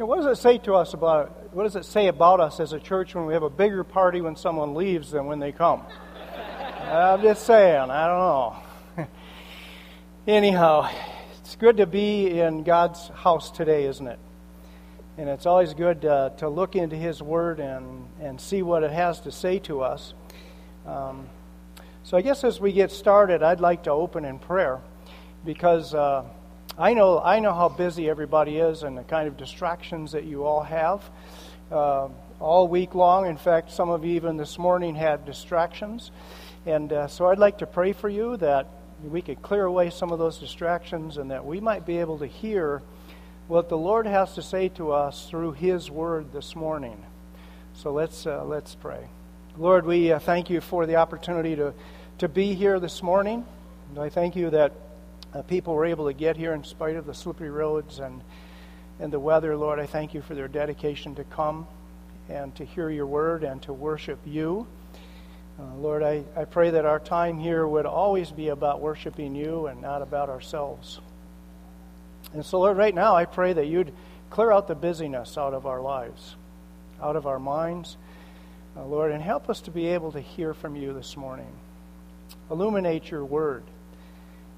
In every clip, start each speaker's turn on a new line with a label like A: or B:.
A: know, what does it say to us about what does it say about us as a church when we have a bigger party when someone leaves than when they come? I'm just saying, I don't know. Anyhow, it's good to be in God's house today, isn't it? And it's always good to look into His Word and, and see what it has to say to us. Um, so, I guess as we get started, I'd like to open in prayer because uh, I know I know how busy everybody is and the kind of distractions that you all have uh, all week long. In fact, some of you even this morning had distractions, and uh, so I'd like to pray for you that we could clear away some of those distractions and that we might be able to hear what the Lord has to say to us through His Word this morning. So let's uh, let's pray. Lord, we uh, thank you for the opportunity to to be here this morning. And I thank you that uh, people were able to get here in spite of the slippery roads and, and the weather. Lord, I thank you for their dedication to come and to hear your word and to worship you. Uh, Lord, I, I pray that our time here would always be about worshiping you and not about ourselves. And so, Lord, right now I pray that you'd clear out the busyness out of our lives, out of our minds, uh, Lord, and help us to be able to hear from you this morning. Illuminate your word.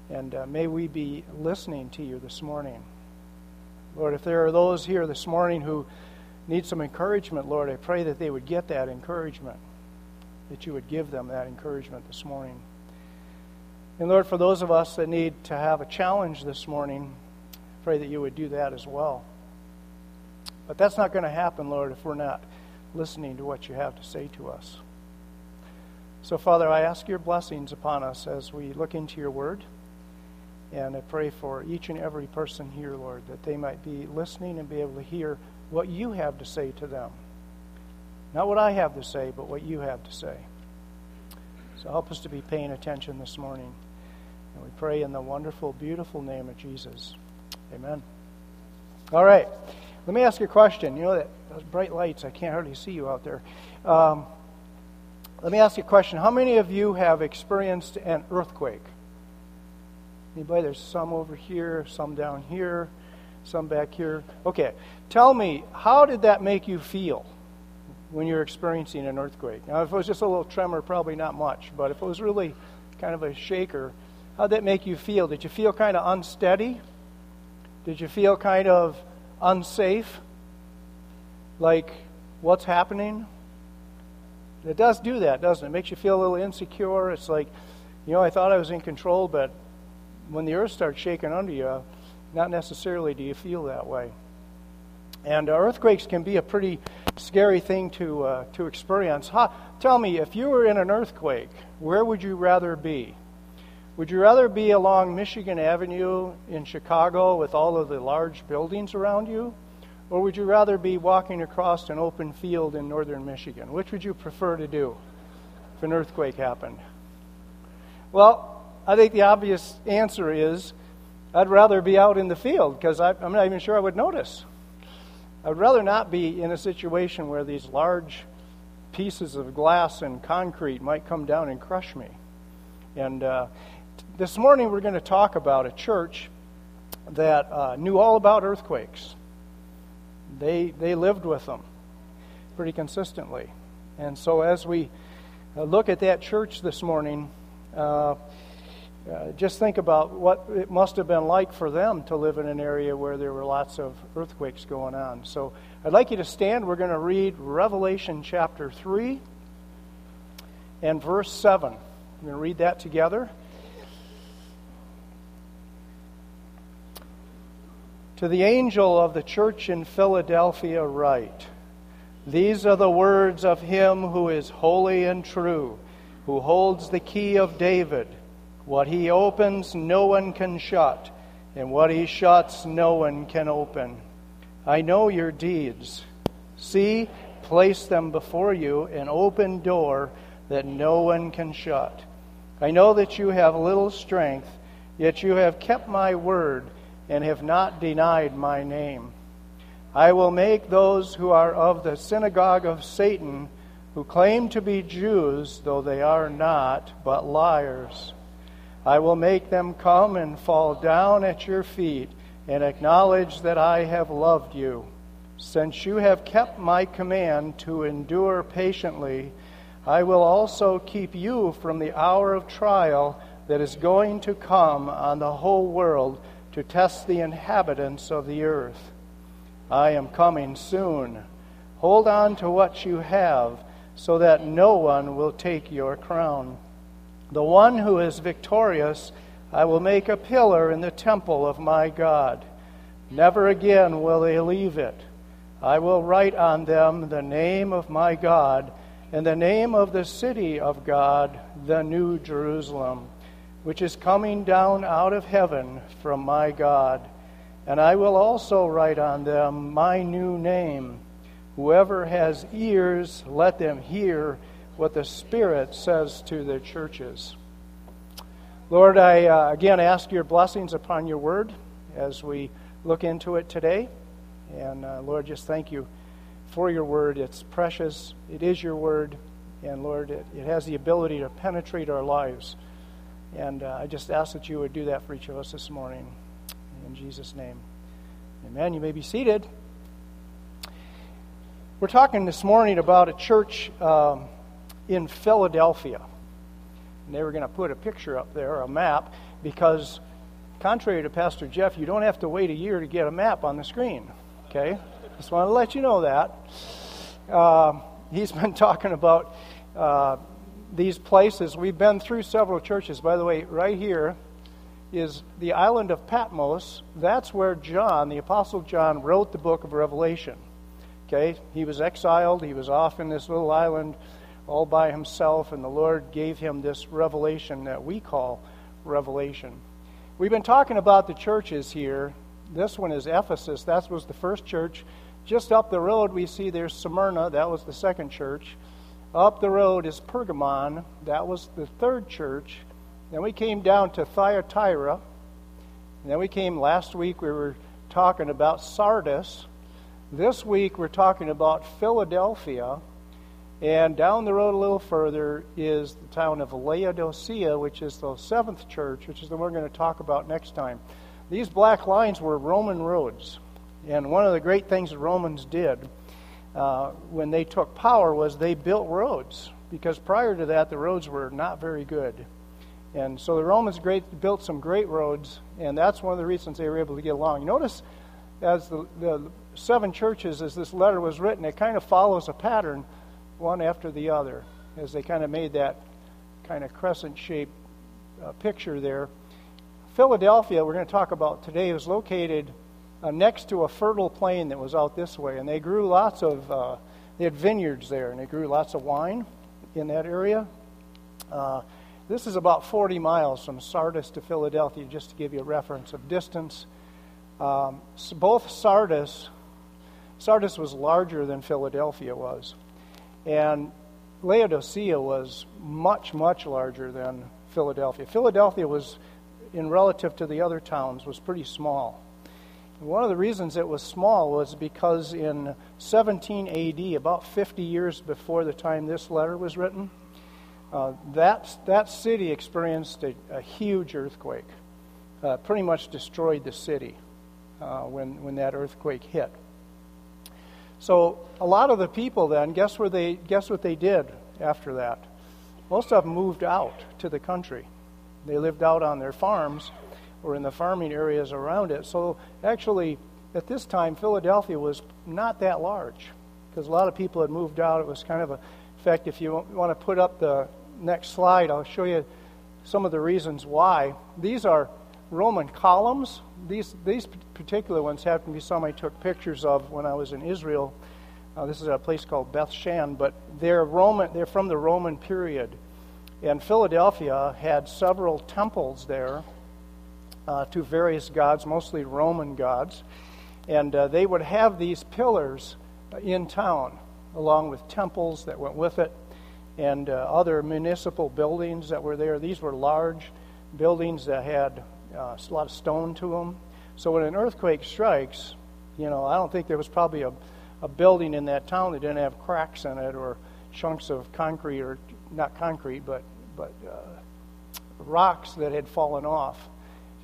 A: And uh, may we be listening to you this morning. Lord, if there are those here this morning who need some encouragement, Lord, I pray that they would get that encouragement, that you would give them that encouragement this morning. And Lord, for those of us that need to have a challenge this morning, pray that you would do that as well. But that's not going to happen, Lord, if we're not listening to what you have to say to us. So, Father, I ask your blessings upon us as we look into your word. And I pray for each and every person here, Lord, that they might be listening and be able to hear what you have to say to them. Not what I have to say, but what you have to say. So help us to be paying attention this morning. And we pray in the wonderful, beautiful name of Jesus. Amen. All right. Let me ask you a question. You know that those bright lights, I can't hardly see you out there. Um, let me ask you a question. How many of you have experienced an earthquake? Anybody? There's some over here, some down here, some back here. Okay. Tell me, how did that make you feel when you're experiencing an earthquake? Now, if it was just a little tremor, probably not much. But if it was really kind of a shaker, how'd that make you feel? Did you feel kind of unsteady? Did you feel kind of unsafe? Like, what's happening? It does do that, doesn't it? It makes you feel a little insecure. It's like, you know, I thought I was in control, but when the earth starts shaking under you, not necessarily do you feel that way. And uh, earthquakes can be a pretty scary thing to, uh, to experience. tell me, if you were in an earthquake, where would you rather be? Would you rather be along Michigan Avenue in Chicago with all of the large buildings around you? Or would you rather be walking across an open field in northern Michigan? Which would you prefer to do if an earthquake happened? Well, I think the obvious answer is I'd rather be out in the field because I'm not even sure I would notice. I'd rather not be in a situation where these large pieces of glass and concrete might come down and crush me. And uh, this morning we're going to talk about a church that uh, knew all about earthquakes. They, they lived with them pretty consistently. And so as we uh, look at that church this morning, uh, just think about what it must have been like for them to live in an area where there were lots of earthquakes going on. So I'd like you to stand. We're going to read Revelation chapter 3 and verse 7. We're going to read that together. To the angel of the church in Philadelphia, write These are the words of him who is holy and true, who holds the key of David. What he opens, no one can shut, and what he shuts, no one can open. I know your deeds. See, place them before you, an open door that no one can shut. I know that you have little strength, yet you have kept my word and have not denied my name. I will make those who are of the synagogue of Satan, who claim to be Jews, though they are not, but liars I will make them come and fall down at your feet and acknowledge that I have loved you. Since you have kept my command to endure patiently, I will also keep you from the hour of trial that is going to come on the whole world to test the inhabitants of the earth. I am coming soon. Hold on to what you have, so that no one will take your crown. The one who is victorious, I will make a pillar in the temple of my God. Never again will they leave it. I will write on them the name of my God and the name of the city of God, the New Jerusalem which is coming down out of heaven from my God. And I will also write on them my new name. Whoever has ears, let them hear what the Spirit says to the churches. Lord, I uh, again ask your blessings upon your word as we look into it today. And uh, Lord, just thank you for your word. It's precious, it is your word. And Lord, it, it has the ability to penetrate our lives. And uh, I just ask that you would do that for each of us this morning. In Jesus' name. Amen. You may be seated. We're talking this morning about a church um, in Philadelphia. And they were going to put a picture up there, a map, because contrary to Pastor Jeff, you don't have to wait a year to get a map on the screen. Okay? Just want to let you know that. Uh, he's been talking about uh, these places. We've been through several churches. By the way, right here is the island of Patmos. That's where John, the Apostle John, wrote the book of Revelation. Okay? He was exiled, he was off in this little island all by himself, and the Lord gave him this revelation that we call revelation. We've been talking about the churches here. This one is Ephesus. That was the first church. Just up the road, we see there's Smyrna. That was the second church. Up the road is Pergamon. That was the third church. Then we came down to Thyatira. And then we came last week, we were talking about Sardis. This week, we're talking about Philadelphia. And down the road a little further is the town of Laodicea, which is the seventh church, which is the one we're going to talk about next time. These black lines were Roman roads. And one of the great things the Romans did uh, when they took power was they built roads because prior to that the roads were not very good. And so the Romans great, built some great roads, and that's one of the reasons they were able to get along. Notice as the, the seven churches, as this letter was written, it kind of follows a pattern one after the other as they kind of made that kind of crescent shaped uh, picture there. Philadelphia, we're going to talk about today, is located uh, next to a fertile plain that was out this way. And they grew lots of, uh, they had vineyards there, and they grew lots of wine in that area. Uh, this is about 40 miles from Sardis to Philadelphia, just to give you a reference of distance. Um, so both Sardis, Sardis was larger than Philadelphia was, and Laodicea was much, much larger than Philadelphia. Philadelphia was, in relative to the other towns, was pretty small. One of the reasons it was small was because in 17 AD, about 50 years before the time this letter was written, uh, that, that city experienced a, a huge earthquake. Uh, pretty much destroyed the city uh, when, when that earthquake hit. So a lot of the people then, guess where they guess what they did after that? Most of them moved out to the country. They lived out on their farms or in the farming areas around it. So actually, at this time, Philadelphia was not that large because a lot of people had moved out. It was kind of a, in fact, if you want to put up the next slide, I'll show you some of the reasons why. These are Roman columns. These, these particular ones happen to be some I took pictures of when I was in Israel. Uh, this is a place called Beth Shan, but they're Roman. They're from the Roman period, and Philadelphia had several temples there uh, to various gods, mostly Roman gods. And uh, they would have these pillars in town, along with temples that went with it, and uh, other municipal buildings that were there. These were large buildings that had uh, a lot of stone to them. So when an earthquake strikes, you know, I don't think there was probably a, a building in that town that didn't have cracks in it or chunks of concrete, or not concrete, but, but uh, rocks that had fallen off.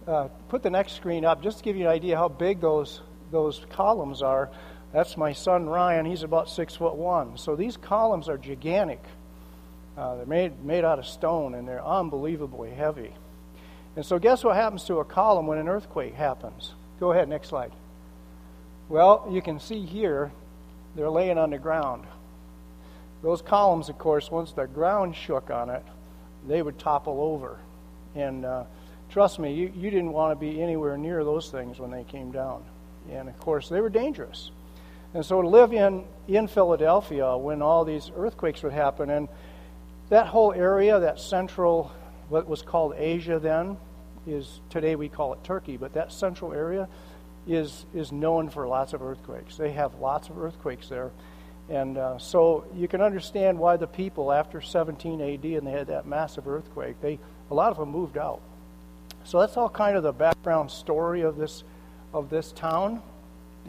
A: Uh, put the next screen up just to give you an idea how big those those columns are. That's my son Ryan. He's about six foot one. So these columns are gigantic. Uh, they're made, made out of stone and they're unbelievably heavy. And so, guess what happens to a column when an earthquake happens? Go ahead, next slide. Well, you can see here, they're laying on the ground. Those columns, of course, once the ground shook on it, they would topple over. And uh, trust me, you, you didn't want to be anywhere near those things when they came down. And of course, they were dangerous. And so to live in, in Philadelphia when all these earthquakes would happen, and that whole area, that central, what was called Asia then, is today we call it Turkey, but that central area is, is known for lots of earthquakes. They have lots of earthquakes there. And uh, so you can understand why the people after 17 AD and they had that massive earthquake, they, a lot of them moved out. So that's all kind of the background story of this, of this town.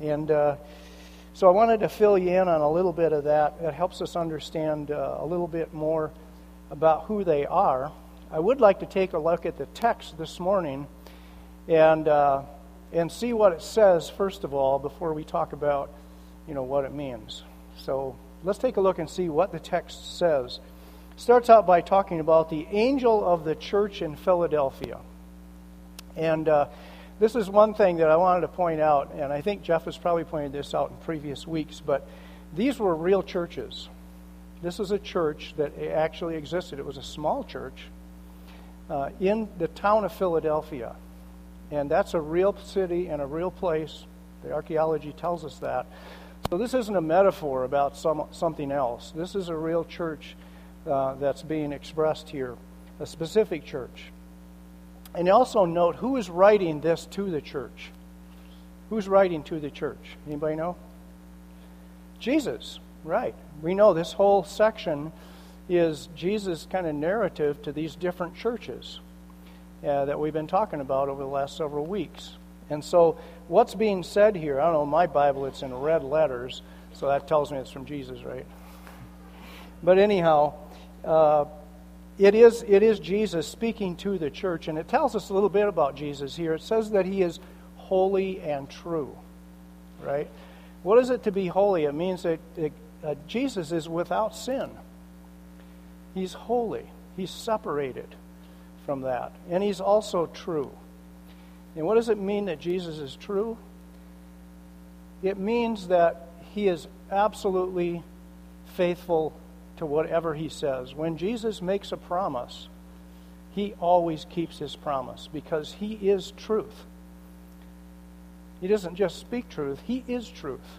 A: And uh, so I wanted to fill you in on a little bit of that. It helps us understand uh, a little bit more about who they are. I would like to take a look at the text this morning and, uh, and see what it says, first of all, before we talk about you know, what it means. So let's take a look and see what the text says. It starts out by talking about the angel of the church in Philadelphia. And uh, this is one thing that I wanted to point out, and I think Jeff has probably pointed this out in previous weeks, but these were real churches. This is a church that actually existed. It was a small church uh, in the town of Philadelphia. And that's a real city and a real place. The archaeology tells us that. So this isn't a metaphor about some, something else. This is a real church uh, that's being expressed here, a specific church. And also note who is writing this to the church. Who's writing to the church? Anybody know? Jesus, right. We know this whole section is Jesus' kind of narrative to these different churches uh, that we've been talking about over the last several weeks. And so, what's being said here? I don't know, my Bible, it's in red letters, so that tells me it's from Jesus, right? But anyhow, uh, it is, it is Jesus speaking to the church, and it tells us a little bit about Jesus here. It says that he is holy and true, right? What is it to be holy? It means that uh, Jesus is without sin. He's holy, he's separated from that, and he's also true. And what does it mean that Jesus is true? It means that he is absolutely faithful to whatever he says. When Jesus makes a promise, he always keeps his promise because he is truth. He doesn't just speak truth, he is truth.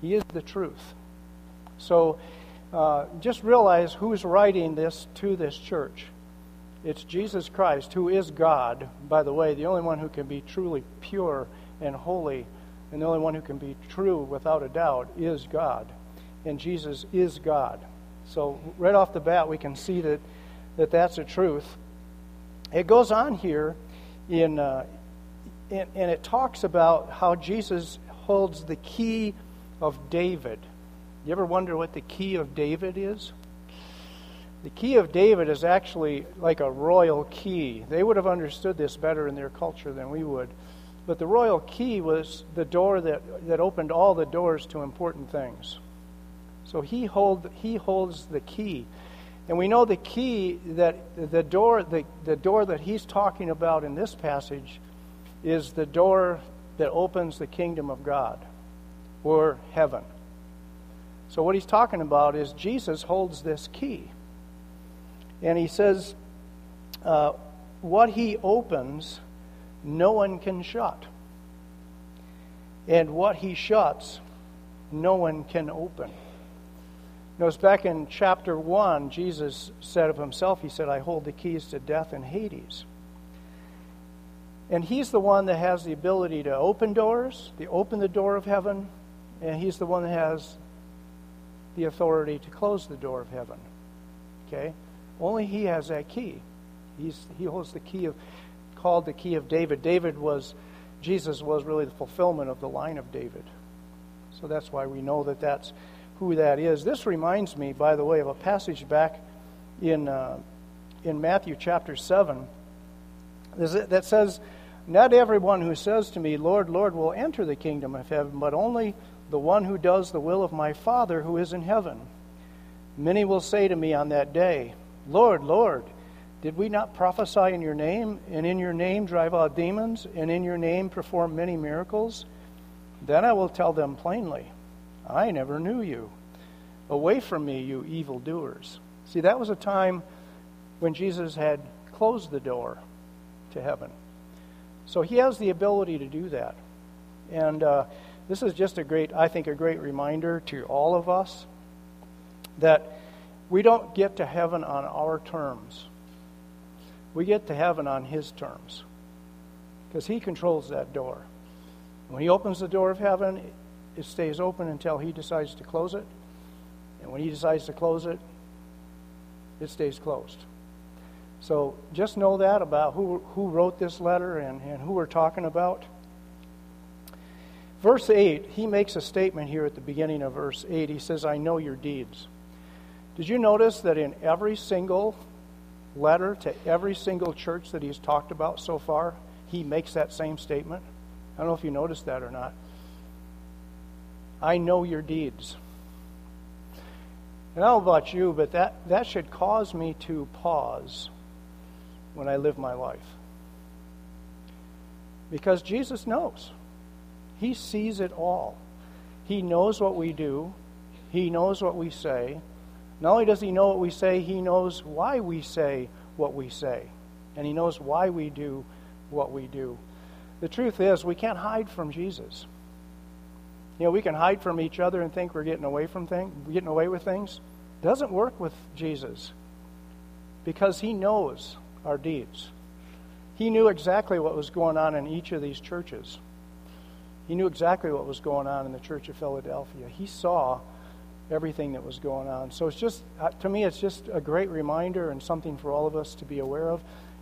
A: He is the truth. So uh, just realize who's writing this to this church. It's Jesus Christ, who is God, by the way, the only one who can be truly pure and holy, and the only one who can be true without a doubt is God. And Jesus is God. So, right off the bat, we can see that, that that's a truth. It goes on here in, uh, in, and it talks about how Jesus holds the key of David. You ever wonder what the key of David is? The key of David is actually like a royal key. They would have understood this better in their culture than we would. But the royal key was the door that, that opened all the doors to important things. So he, hold, he holds the key. And we know the key that the door, the, the door that he's talking about in this passage is the door that opens the kingdom of God or heaven. So what he's talking about is Jesus holds this key. And he says, uh, What he opens, no one can shut. And what he shuts, no one can open. Notice back in chapter 1, Jesus said of himself, He said, I hold the keys to death and Hades. And He's the one that has the ability to open doors, to open the door of heaven, and He's the one that has the authority to close the door of heaven. Okay? Only he has that key. He's, he holds the key of, called the key of David. David was, Jesus was really the fulfillment of the line of David. So that's why we know that that's who that is. This reminds me, by the way, of a passage back in, uh, in Matthew chapter 7 that says, Not everyone who says to me, Lord, Lord, will enter the kingdom of heaven, but only the one who does the will of my Father who is in heaven. Many will say to me on that day, Lord, Lord, did we not prophesy in your name, and in your name drive out demons, and in your name perform many miracles? Then I will tell them plainly, I never knew you. Away from me, you evildoers. See, that was a time when Jesus had closed the door to heaven. So he has the ability to do that. And uh, this is just a great, I think, a great reminder to all of us that we don't get to heaven on our terms. We get to heaven on his terms because he controls that door. When he opens the door of heaven, it stays open until he decides to close it. And when he decides to close it, it stays closed. So just know that about who, who wrote this letter and, and who we're talking about. Verse 8, he makes a statement here at the beginning of verse 8. He says, I know your deeds. Did you notice that in every single letter to every single church that he's talked about so far, he makes that same statement? I don't know if you noticed that or not. I know your deeds. And I don't know about you, but that, that should cause me to pause when I live my life. Because Jesus knows. He sees it all. He knows what we do, He knows what we say. Not only does He know what we say, He knows why we say what we say. And He knows why we do what we do. The truth is, we can't hide from Jesus. You know, we can hide from each other and think we're getting away from things, getting away with things. It doesn't work with Jesus because he knows our deeds. He knew exactly what was going on in each of these churches. He knew exactly what was going on in the church of Philadelphia. He saw everything that was going on. So it's just, uh, to me, it's just a great reminder and something for all of us to be aware of.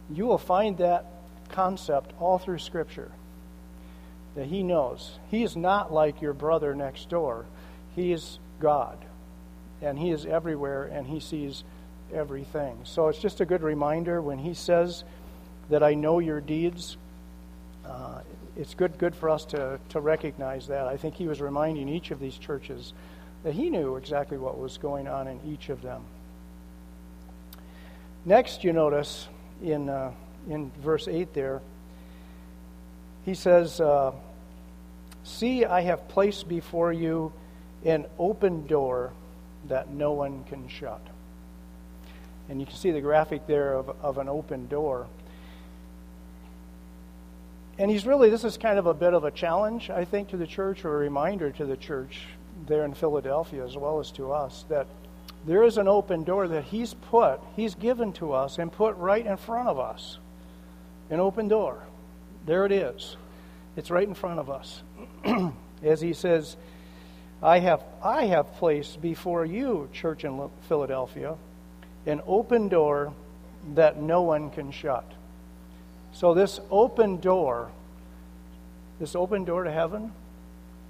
A: You will find that concept all through Scripture that He knows. He is not like your brother next door, He is God. And He is everywhere and He sees everything. So it's just a good reminder when he says that I know your deeds. Uh, it's good, good for us to, to recognize that. I think he was reminding each of these churches that he knew exactly what was going on in each of them. Next, you notice in, uh, in verse 8 there, he says, uh, See, I have placed before you an open door that no one can shut. And you can see the graphic there of, of an open door. And he's really, this is kind of a bit of a challenge, I think, to the church, or a reminder to the church there in Philadelphia, as well as to us, that there is an open door that he's put, he's given to us, and put right in front of us. An open door. There it is. It's right in front of us. As he says, I have, I have placed before you, church in Philadelphia, an open door that no one can shut. So, this open door, this open door to heaven,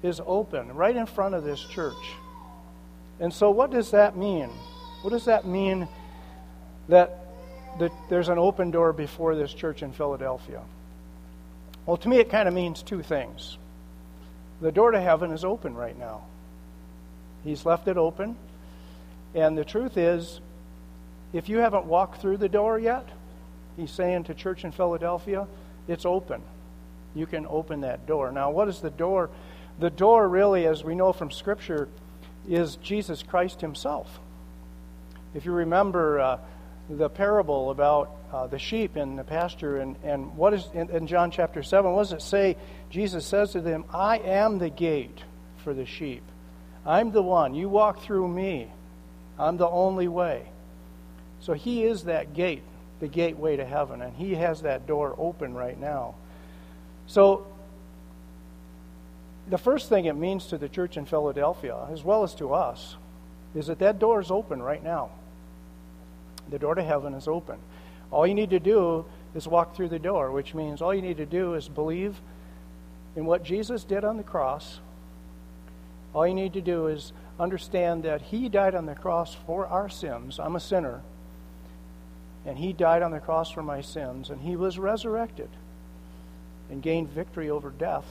A: is open right in front of this church. And so, what does that mean? What does that mean that, that there's an open door before this church in Philadelphia? Well, to me, it kind of means two things. The door to heaven is open right now, He's left it open. And the truth is, if you haven't walked through the door yet, he's saying to church in Philadelphia, it's open. You can open that door. Now, what is the door? The door, really, as we know from Scripture, is Jesus Christ himself. If you remember uh, the parable about uh, the sheep in the pasture, and, and what is in, in John chapter 7, what does it say? Jesus says to them, I am the gate for the sheep. I'm the one. You walk through me. I'm the only way. So he is that gate, the gateway to heaven, and he has that door open right now. So the first thing it means to the church in Philadelphia, as well as to us, is that that door is open right now. The door to heaven is open. All you need to do is walk through the door, which means all you need to do is believe in what Jesus did on the cross. All you need to do is understand that He died on the cross for our sins. I'm a sinner and he died on the cross for my sins, and he was resurrected. and gained victory over death.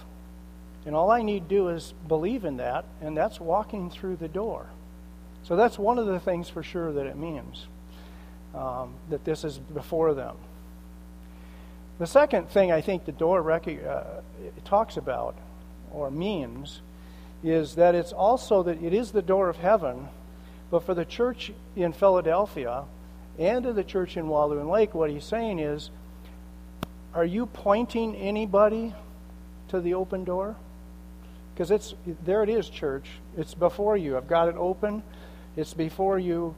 A: And all I need to do is believe in that, and that's walking through the door. So that's one of the things for sure that it means um, that this is before them. The second thing I think the door rec- uh, talks about or means is that it's also that it is the door of heaven, but for the church in Philadelphia and to the church in Walloon Lake, what he's saying is, are you pointing anybody to the open door? Because it's there it is, church. It's before you. I've got it open. It's before you.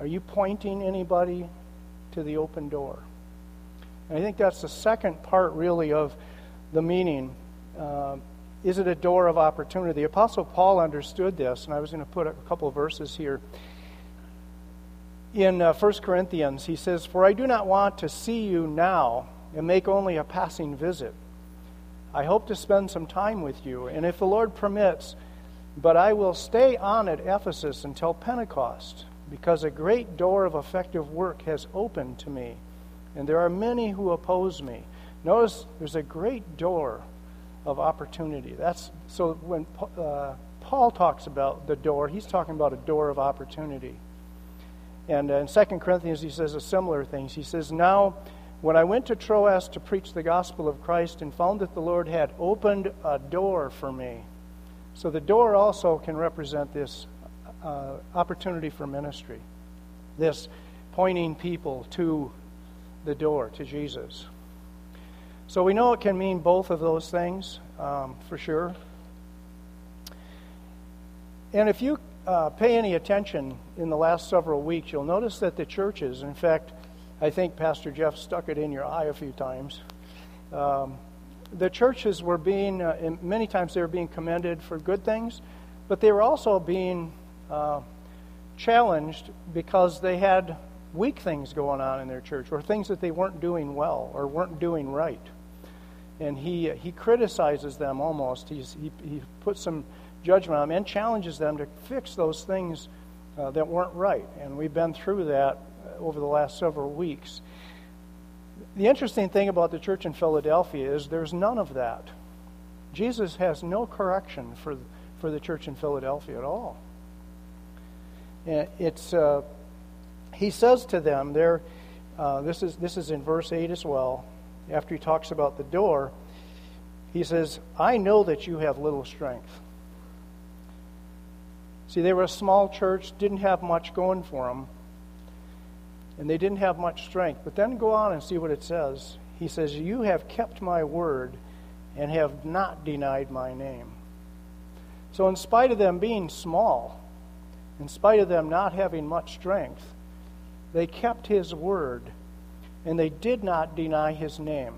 A: Are you pointing anybody to the open door? And I think that's the second part, really, of the meaning. Uh, is it a door of opportunity? The Apostle Paul understood this, and I was going to put a couple verses here. In uh, 1 Corinthians, he says, For I do not want to see you now and make only a passing visit. I hope to spend some time with you, and if the Lord permits, but I will stay on at Ephesus until Pentecost, because a great door of effective work has opened to me, and there are many who oppose me. Notice there's a great door of opportunity. That's so when uh, Paul talks about the door, he's talking about a door of opportunity. And in 2 Corinthians, he says a similar thing. He says, Now, when I went to Troas to preach the gospel of Christ and found that the Lord had opened a door for me. So the door also can represent this uh, opportunity for ministry, this pointing people to the door, to Jesus. So we know it can mean both of those things um, for sure. And if you uh, pay any attention in the last several weeks, you'll notice that the churches, in fact, I think Pastor Jeff stuck it in your eye a few times. Um, the churches were being, uh, many times they were being commended for good things, but they were also being uh, challenged because they had weak things going on in their church or things that they weren't doing well or weren't doing right. And he, he criticizes them almost. He's, he, he puts some judgment on them and challenges them to fix those things uh, that weren't right. And we've been through that uh, over the last several weeks. The interesting thing about the church in Philadelphia is there's none of that. Jesus has no correction for, for the church in Philadelphia at all. It's, uh, he says to them there, uh, this, is, this is in verse 8 as well, after he talks about the door, he says, I know that you have little strength. See, they were a small church, didn't have much going for them, and they didn't have much strength. But then go on and see what it says. He says, You have kept my word and have not denied my name. So, in spite of them being small, in spite of them not having much strength, they kept his word and they did not deny his name.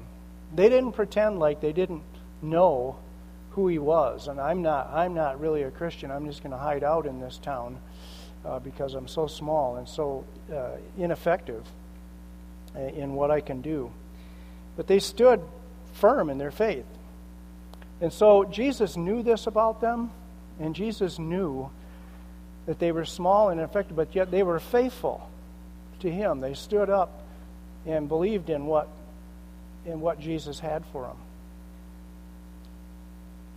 A: They didn't pretend like they didn't know who he was. And I'm not, I'm not really a Christian. I'm just going to hide out in this town uh, because I'm so small and so uh, ineffective in what I can do. But they stood firm in their faith. And so Jesus knew this about them, and Jesus knew that they were small and ineffective, but yet they were faithful to him. They stood up and believed in what, in what Jesus had for them.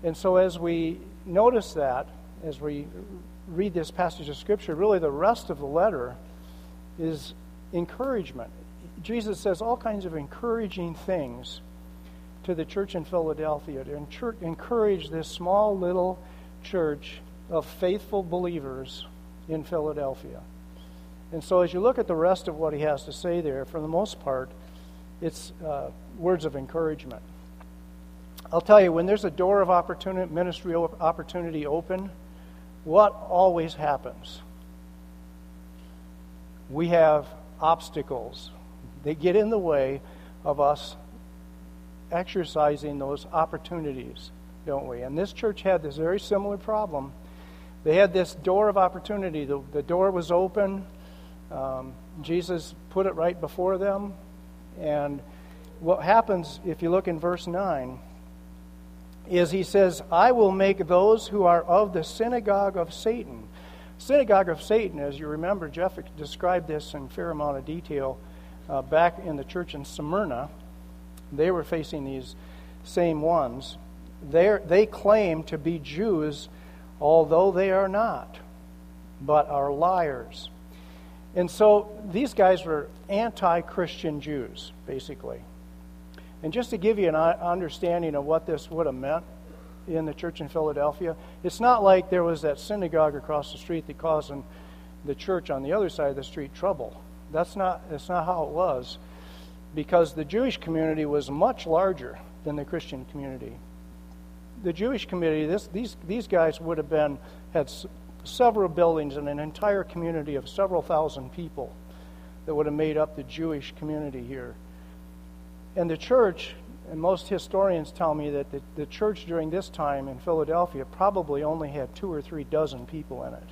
A: And so, as we notice that, as we read this passage of Scripture, really the rest of the letter is encouragement. Jesus says all kinds of encouraging things to the church in Philadelphia to encourage this small little church of faithful believers in Philadelphia. And so, as you look at the rest of what he has to say there, for the most part, it's uh, words of encouragement. I'll tell you, when there's a door of opportunity, ministry opportunity open, what always happens? We have obstacles. They get in the way of us exercising those opportunities, don't we? And this church had this very similar problem. They had this door of opportunity. The, the door was open. Um, Jesus put it right before them. And what happens, if you look in verse 9, is he says, I will make those who are of the synagogue of Satan. Synagogue of Satan, as you remember, Jeff described this in fair amount of detail uh, back in the church in Smyrna. They were facing these same ones, they they claim to be Jews, although they are not, but are liars. And so these guys were anti Christian Jews, basically. And just to give you an understanding of what this would have meant in the church in Philadelphia, it's not like there was that synagogue across the street that caused the church on the other side of the street trouble. That's not, that's not how it was, because the Jewish community was much larger than the Christian community. The Jewish community, this, these, these guys would have been, had several buildings and an entire community of several thousand people that would have made up the Jewish community here. And the church, and most historians tell me that the, the church during this time in Philadelphia probably only had two or three dozen people in it.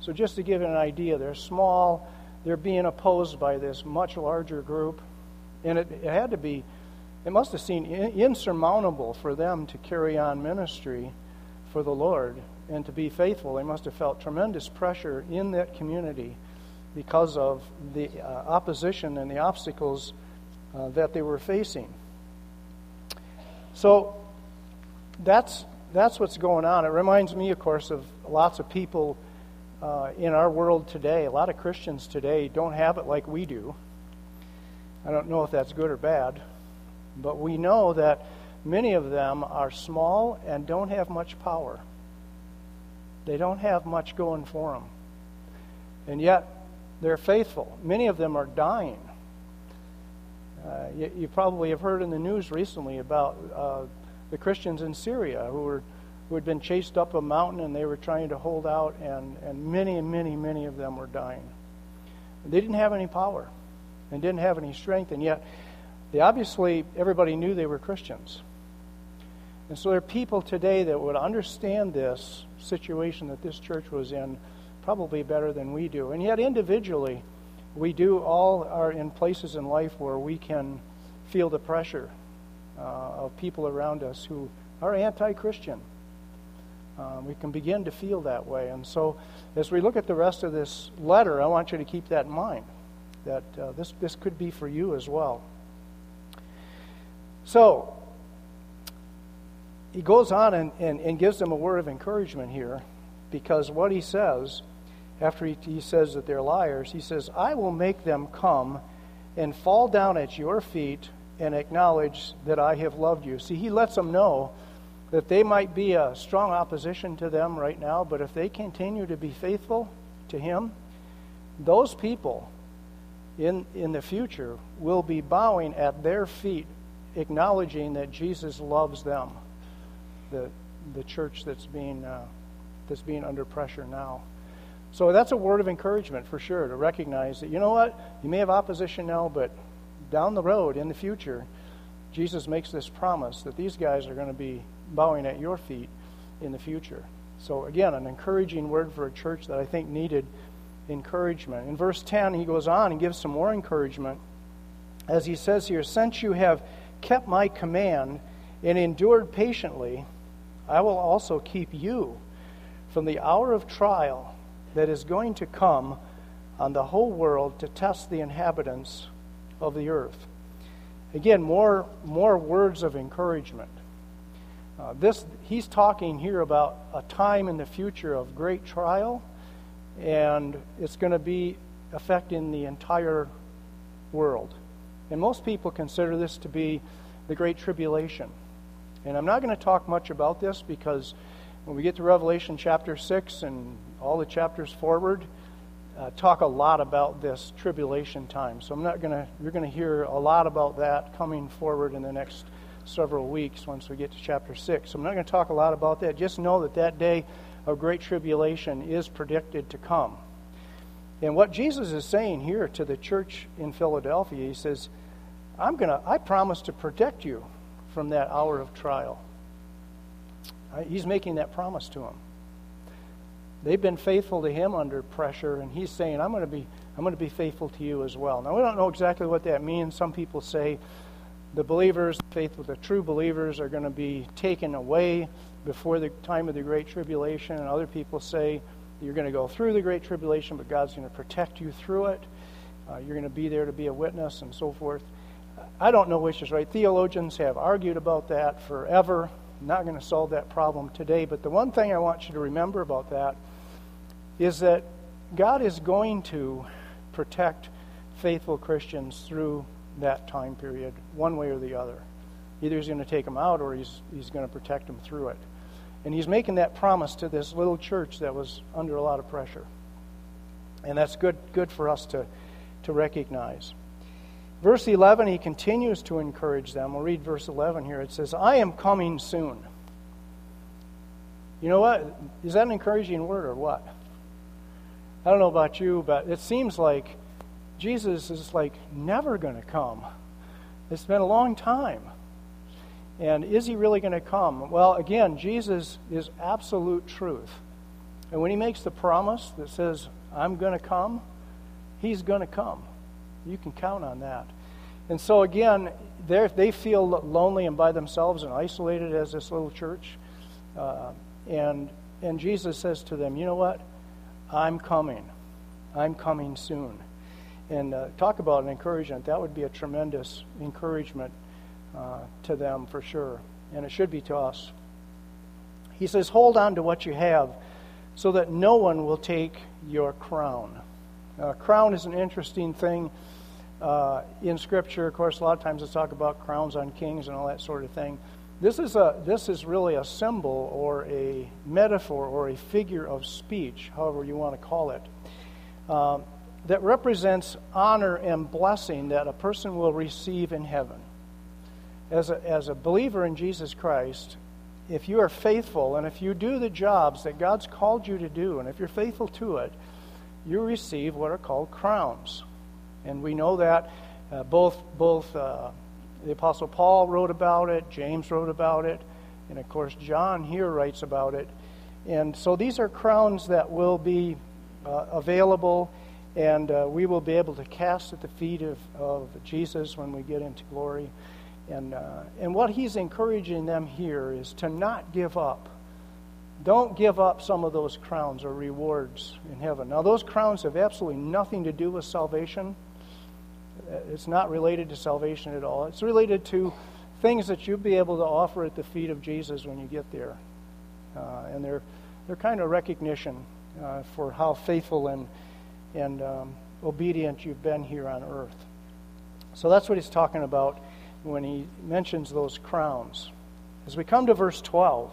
A: So, just to give an idea, they're small, they're being opposed by this much larger group, and it, it had to be, it must have seemed insurmountable for them to carry on ministry for the Lord and to be faithful, they must have felt tremendous pressure in that community because of the uh, opposition and the obstacles uh, that they were facing. So that's that's what's going on. It reminds me, of course, of lots of people uh, in our world today. A lot of Christians today don't have it like we do. I don't know if that's good or bad, but we know that many of them are small and don't have much power. They don't have much going for them. And yet, they're faithful. Many of them are dying. Uh, you, you, probably have heard in the news recently about uh, the Christians in Syria who were who had been chased up a mountain and they were trying to hold out, and, and many and many, many of them were dying. They didn't have any power and didn't have any strength, and yet they obviously everybody knew they were Christians. And so there are people today that would understand this situation that this church was in probably better than we do. And yet, individually, we do all are in places in life where we can feel the pressure uh, of people around us who are anti Christian. Uh, we can begin to feel that way. And so, as we look at the rest of this letter, I want you to keep that in mind that uh, this, this could be for you as well. So, he goes on and, and, and, gives them a word of encouragement here because what he says, after he, he says that they're liars, he says, I will make them come and fall down at your feet and acknowledge that I have loved you. See, he lets them know that they might be a strong opposition to them right now, but if they continue to be faithful to him, those people in, in the future will be bowing at their feet, acknowledging that Jesus loves them the, the church that's being, uh, that's being under pressure now. So that's a word of encouragement for sure to recognize that, you know what, you may have opposition now, but down the road in the future, Jesus makes this promise that these guys are going to be bowing at your feet in the future. So, again, an encouraging word for a church that I think needed encouragement. In verse 10, he goes on and gives some more encouragement as he says here, Since you have kept my command and endured patiently, I will also keep you from the hour of trial that is going to come on the whole world to test the inhabitants of the earth. Again, more, more words of encouragement. Uh, this, he's talking here about a time in the future of great trial, and it's going to be affecting the entire world. And most people consider this to be the Great Tribulation. And I'm not going to talk much about this because when we get to Revelation chapter 6 and all the chapters forward, uh, talk a lot about this tribulation time. So I'm not going to, you're going to hear a lot about that coming forward in the next several weeks once we get to chapter 6. So I'm not going to talk a lot about that. Just know that that day of great tribulation is predicted to come. And what Jesus is saying here to the church in Philadelphia, he says, I'm going to, I promise to protect you from that hour of trial. He's making that promise to them. They've been faithful to him under pressure, and he's saying, I'm going to be, I'm going to be faithful to you as well. Now, we don't know exactly what that means. Some people say the believers, faithful, the true believers, are going to be taken away before the time of the Great Tribulation, and other people say you're going to go through the Great Tribulation, but God's going to protect you through it. Uh, you're going to be there to be a witness, and so forth. I don't know which is right. Theologians have argued about that forever. I'm not going to solve that problem today. But the one thing I want you to remember about that is that God is going to protect faithful Christians through that time period, one way or the other. Either he's going to take them out or he's, he's going to protect them through it. And he's making that promise to this little church that was under a lot of pressure. And that's good, good for us to, to recognize. Verse 11, he continues to encourage them. We'll read verse 11 here. It says, I am coming soon. You know what? Is that an encouraging word or what? I don't know about you, but it seems like Jesus is like never going to come. It's been a long time. And is he really going to come? Well, again, Jesus is absolute truth. And when he makes the promise that says, I'm going to come, he's going to come. You can count on that. And so, again, they feel lonely and by themselves and isolated as this little church. Uh, and, and Jesus says to them, You know what? I'm coming. I'm coming soon. And uh, talk about an encouragement. That would be a tremendous encouragement uh, to them for sure. And it should be to us. He says, Hold on to what you have so that no one will take your crown. Uh, crown is an interesting thing uh, in Scripture. Of course, a lot of times it's talk about crowns on kings and all that sort of thing. This is, a, this is really a symbol or a metaphor or a figure of speech, however you want to call it, um, that represents honor and blessing that a person will receive in heaven. As a, as a believer in Jesus Christ, if you are faithful and if you do the jobs that God's called you to do, and if you're faithful to it, you receive what are called crowns. And we know that uh, both, both uh, the Apostle Paul wrote about it, James wrote about it, and of course, John here writes about it. And so these are crowns that will be uh, available, and uh, we will be able to cast at the feet of, of Jesus when we get into glory. And, uh, and what he's encouraging them here is to not give up. Don't give up some of those crowns or rewards in heaven. Now, those crowns have absolutely nothing to do with salvation. It's not related to salvation at all. It's related to things that you'll be able to offer at the feet of Jesus when you get there. Uh, and they're, they're kind of recognition uh, for how faithful and, and um, obedient you've been here on earth. So that's what he's talking about when he mentions those crowns. As we come to verse 12,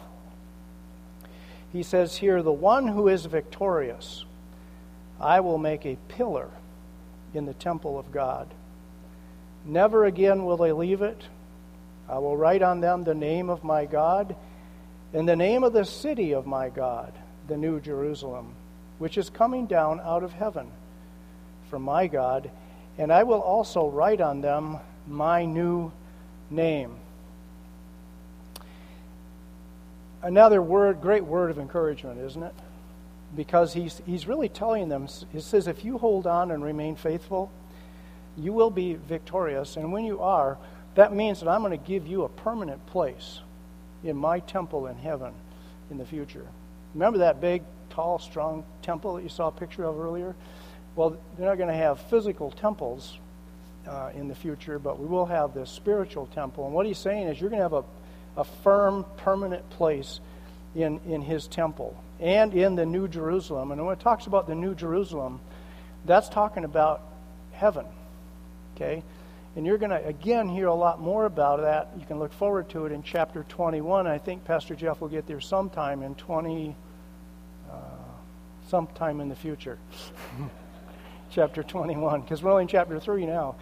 A: he says here, The one who is victorious, I will make a pillar in the temple of God. Never again will they leave it. I will write on them the name of my God and the name of the city of my God, the New Jerusalem, which is coming down out of heaven from my God, and I will also write on them my new name. Another word, great word of encouragement, isn't it? Because he's, he's really telling them, he says, if you hold on and remain faithful, you will be victorious. And when you are, that means that I'm going to give you a permanent place in my temple in heaven in the future. Remember that big, tall, strong temple that you saw a picture of earlier? Well, they're not going to have physical temples uh, in the future, but we will have this spiritual temple. And what he's saying is you're going to have a, a firm, permanent place in, in his temple and in the New Jerusalem. And when it talks about the New Jerusalem, that's talking about heaven. Okay? And you're going to, again, hear a lot more about that. You can look forward to it in chapter 21. I think Pastor Jeff will get there sometime in 20, uh, sometime in the future. chapter 21, because we're only in chapter 3 now.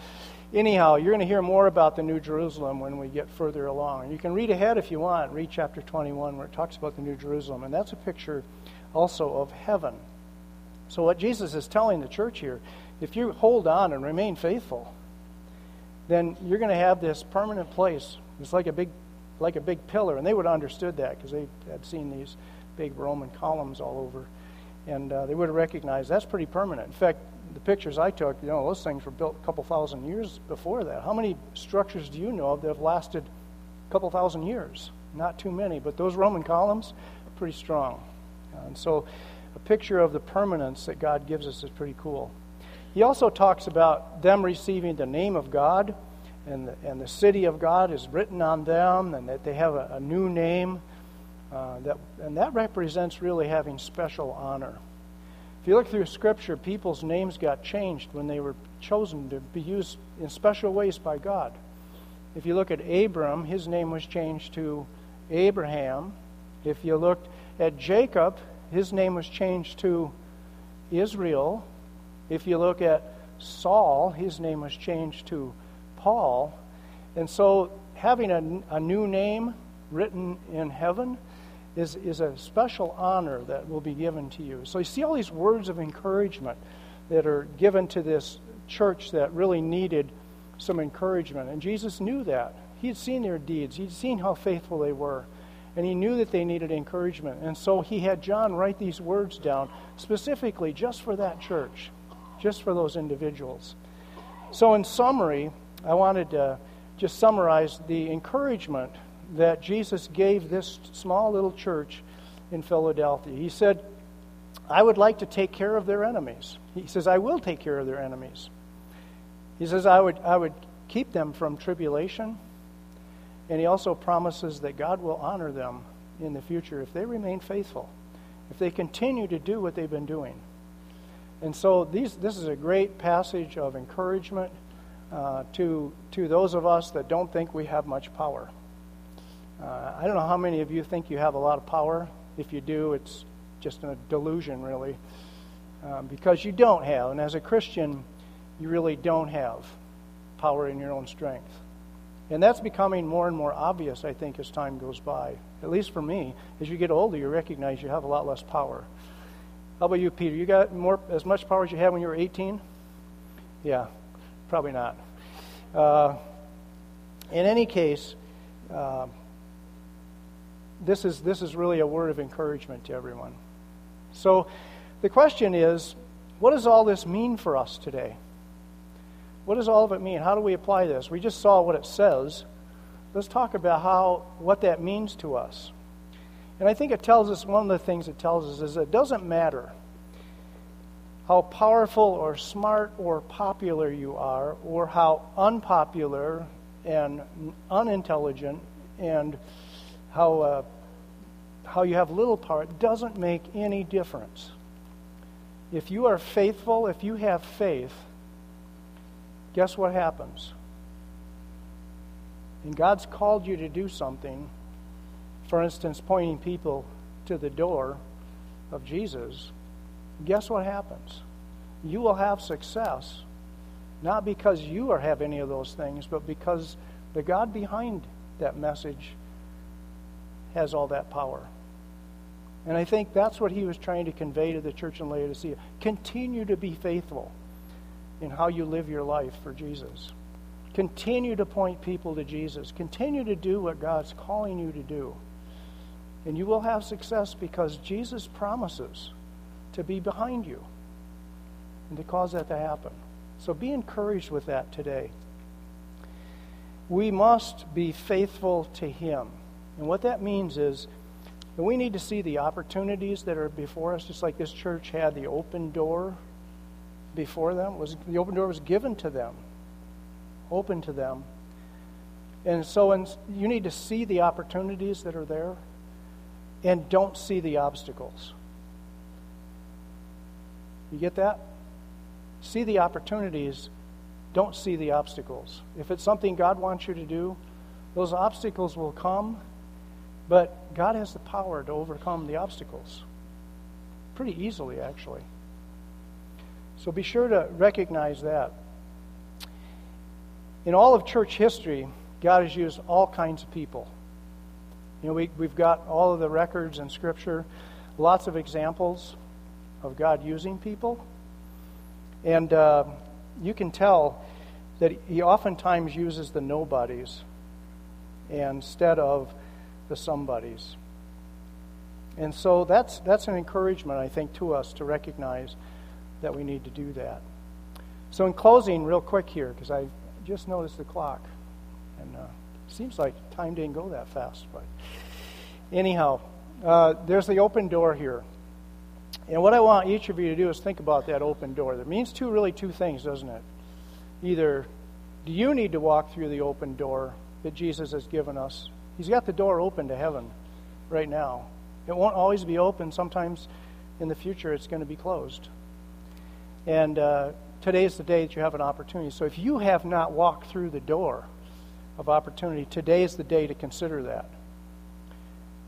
A: Anyhow, you're going to hear more about the New Jerusalem when we get further along. You can read ahead if you want, read chapter 21 where it talks about the New Jerusalem. And that's a picture also of heaven. So, what Jesus is telling the church here, if you hold on and remain faithful, then you're going to have this permanent place. It's like a big, like a big pillar. And they would have understood that because they had seen these big Roman columns all over. And uh, they would have recognized that's pretty permanent. In fact, the pictures I took, you know, those things were built a couple thousand years before that. How many structures do you know of that have lasted a couple thousand years? Not too many, but those Roman columns pretty strong. And so a picture of the permanence that God gives us is pretty cool. He also talks about them receiving the name of God and the, and the city of God is written on them, and that they have a, a new name. Uh, that, and that represents really having special honor. If you look through Scripture, people's names got changed when they were chosen to be used in special ways by God. If you look at Abram, his name was changed to Abraham. If you looked at Jacob, his name was changed to Israel. If you look at Saul, his name was changed to Paul. And so having a, a new name written in heaven is, is a special honor that will be given to you. So you see all these words of encouragement that are given to this church that really needed some encouragement. And Jesus knew that. He had seen their deeds, he'd seen how faithful they were. And he knew that they needed encouragement. And so he had John write these words down specifically just for that church, just for those individuals. So, in summary, I wanted to just summarize the encouragement that Jesus gave this small little church in Philadelphia. He said, I would like to take care of their enemies. He says, I will take care of their enemies. He says, I would, I would keep them from tribulation. And he also promises that God will honor them in the future if they remain faithful, if they continue to do what they've been doing. And so these, this is a great passage of encouragement uh, to, to those of us that don't think we have much power. Uh, I don't know how many of you think you have a lot of power. If you do, it's just a delusion, really, um, because you don't have. And as a Christian, you really don't have power in your own strength. And that's becoming more and more obvious, I think, as time goes by. At least for me, as you get older, you recognize you have a lot less power. How about you, Peter? You got more as much power as you had when you were 18? Yeah, probably not. Uh, in any case, uh, this is, this is really a word of encouragement to everyone. So the question is what does all this mean for us today? What does all of it mean? How do we apply this? We just saw what it says. Let's talk about how what that means to us. And I think it tells us one of the things it tells us is it doesn't matter how powerful or smart or popular you are, or how unpopular and unintelligent and how, uh, how you have little power, it doesn't make any difference. If you are faithful, if you have faith, guess what happens? And God's called you to do something, for instance, pointing people to the door of Jesus, guess what happens? You will have success, not because you are have any of those things, but because the God behind that message has all that power. And I think that's what he was trying to convey to the church in Laodicea. Continue to be faithful in how you live your life for Jesus. Continue to point people to Jesus. Continue to do what God's calling you to do. And you will have success because Jesus promises to be behind you and to cause that to happen. So be encouraged with that today. We must be faithful to Him. And what that means is that we need to see the opportunities that are before us, just like this church had the open door before them. Was the open door was given to them, open to them. And so in, you need to see the opportunities that are there and don't see the obstacles. You get that? See the opportunities, don't see the obstacles. If it's something God wants you to do, those obstacles will come, but God has the power to overcome the obstacles pretty easily, actually. So be sure to recognize that. In all of church history, God has used all kinds of people. You know, we, we've got all of the records in Scripture, lots of examples of God using people. And uh, you can tell that He oftentimes uses the nobodies instead of the somebodies. And so that's, that's an encouragement, I think, to us to recognize that we need to do that. So, in closing, real quick here, because I just noticed the clock, and uh, seems like time didn't go that fast. But anyhow, uh, there's the open door here. And what I want each of you to do is think about that open door. That means two, really two things, doesn't it? Either Do you need to walk through the open door that Jesus has given us? He's got the door open to heaven right now. It won't always be open. Sometimes in the future it's going to be closed. And uh, today is the day that you have an opportunity. So if you have not walked through the door of opportunity, today is the day to consider that.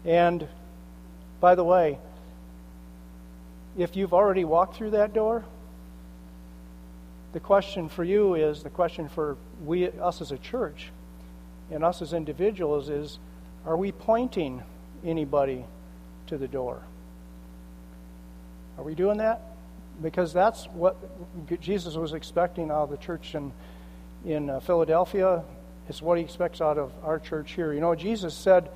A: And by the way, if you've already walked through that door, the question for you is the question for we us as a church and us as individuals is are we pointing anybody to the door? Are we doing that? Because that's what Jesus was expecting out of the church in, in uh, Philadelphia. It's what he expects out of our church here. You know, Jesus said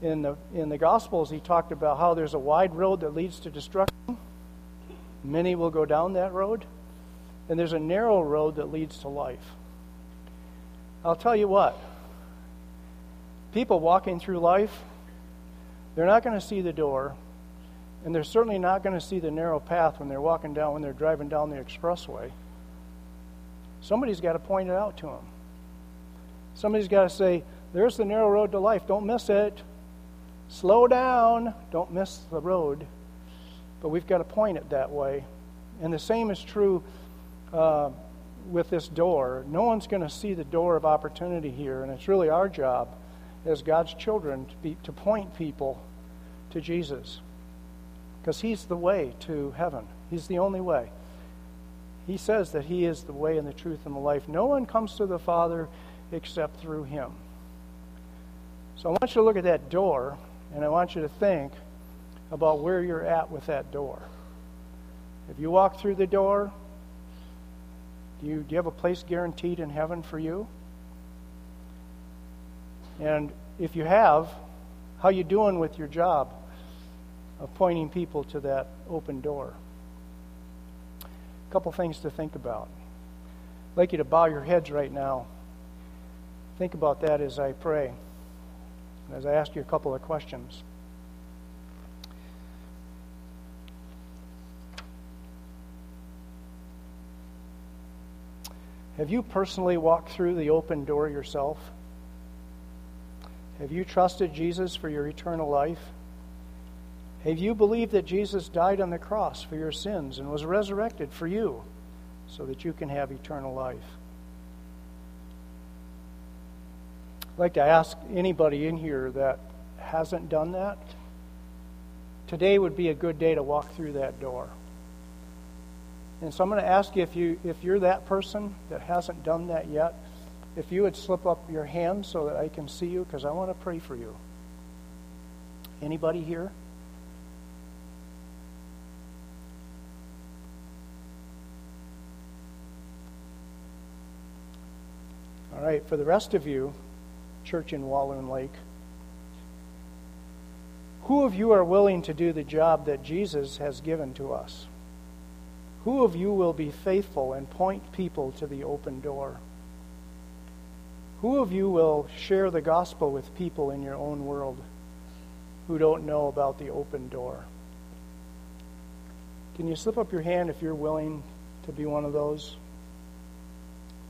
A: in the, in the Gospels, he talked about how there's a wide road that leads to destruction. Many will go down that road. And there's a narrow road that leads to life. I'll tell you what, people walking through life, they're not going to see the door, and they're certainly not going to see the narrow path when they're walking down, when they're driving down the expressway. Somebody's got to point it out to them. Somebody's got to say, There's the narrow road to life. Don't miss it. Slow down. Don't miss the road. But we've got to point it that way. And the same is true uh, with this door. No one's going to see the door of opportunity here, and it's really our job as God's children to, be, to point people to Jesus. Because He's the way to heaven, He's the only way. He says that He is the way and the truth and the life. No one comes to the Father except through Him. So I want you to look at that door, and I want you to think about where you're at with that door. If you walk through the door, do you, do you have a place guaranteed in heaven for you? And if you have, how you doing with your job of pointing people to that open door? A couple things to think about. I'd like you to bow your heads right now. Think about that as I pray, as I ask you a couple of questions. Have you personally walked through the open door yourself? Have you trusted Jesus for your eternal life? Have you believed that Jesus died on the cross for your sins and was resurrected for you so that you can have eternal life? I'd like to ask anybody in here that hasn't done that. Today would be a good day to walk through that door. And so I'm going to ask you if you if you're that person that hasn't done that yet, if you would slip up your hand so that I can see you because I want to pray for you. Anybody here? All right, for the rest of you, church in Walloon Lake, who of you are willing to do the job that Jesus has given to us? Who of you will be faithful and point people to the open door? Who of you will share the gospel with people in your own world who don't know about the open door? Can you slip up your hand if you're willing to be one of those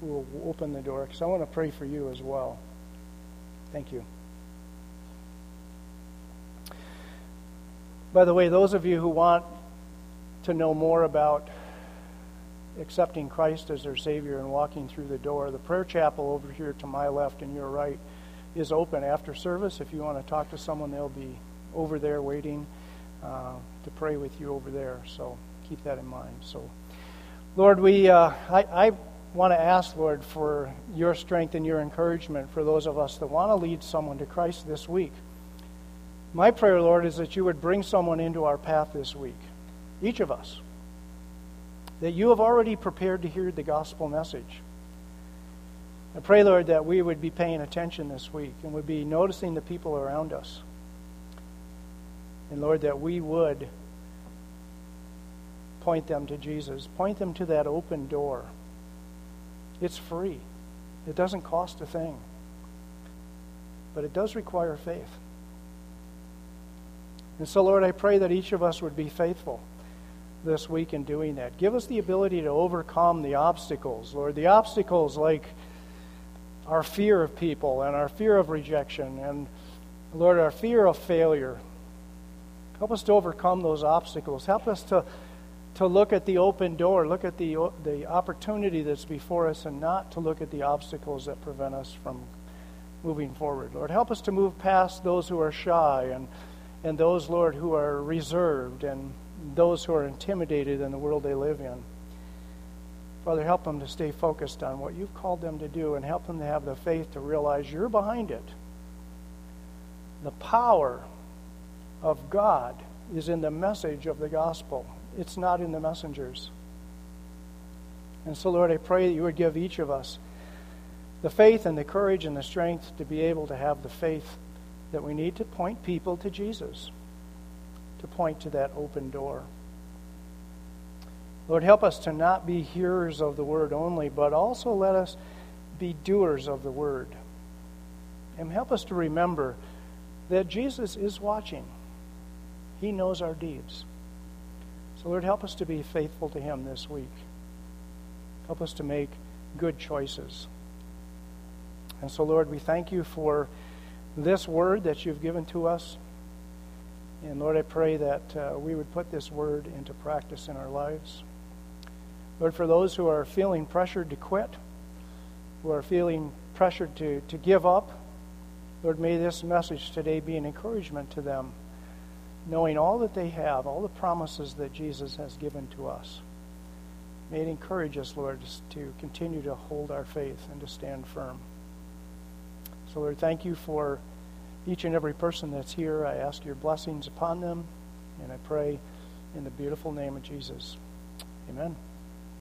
A: who will open the door? Because I want to pray for you as well. Thank you. By the way, those of you who want to know more about accepting Christ as their Savior and walking through the door. The prayer chapel over here to my left and your right is open after service. If you want to talk to someone, they'll be over there waiting uh, to pray with you over there. So keep that in mind. So, Lord, we uh, I, I want to ask, Lord, for your strength and your encouragement for those of us that want to lead someone to Christ this week. My prayer, Lord, is that you would bring someone into our path this week, each of us that you have already prepared to hear the gospel message. I pray, Lord, that we would be paying attention this week and would be noticing the people around us. And Lord, that we would point them to Jesus, point them to that open door. It's free, it doesn't cost a thing, but it does require faith. And so, Lord, I pray that each of us would be faithful this week in doing that. Give us the ability to overcome the obstacles, Lord. The obstacles like our fear of people and our fear of rejection and, Lord, our fear of failure. Help us to overcome those obstacles. Help us to, to look at the open door, look at the, the opportunity that's before us, and not to look at the obstacles that prevent us from moving forward. Lord, help us to move past those who are shy and, and those, Lord, who are reserved and those who are intimidated in the world they live in. Father, help them to stay focused on what you've called them to do and help them to have the faith to realize you're behind it. The power of God is in the message of the gospel, it's not in the messengers. And so, Lord, I pray that you would give each of us the faith and the courage and the strength to be able to have the faith that we need to point people to Jesus, to point to that open door. Lord, help us to not be hearers of the word only, but also let us be doers of the word. And help us to remember that Jesus is watching, He knows our deeds. So, Lord, help us to be faithful to Him this week. Help us to make good choices. And so, Lord, we thank you for this word that you've given to us. And Lord, I pray that uh, we would put this word into practice in our lives. Lord, for those who are feeling pressured to quit, who are feeling pressured to, to give up, Lord, may this message today be an encouragement to them, knowing all that they have, all the promises that Jesus has given to us. May it encourage us, Lord, to continue to hold our faith and to stand firm. So, Lord, thank you for each and every person that's here. I ask your blessings upon them, and I pray in the beautiful name of Jesus. Amen.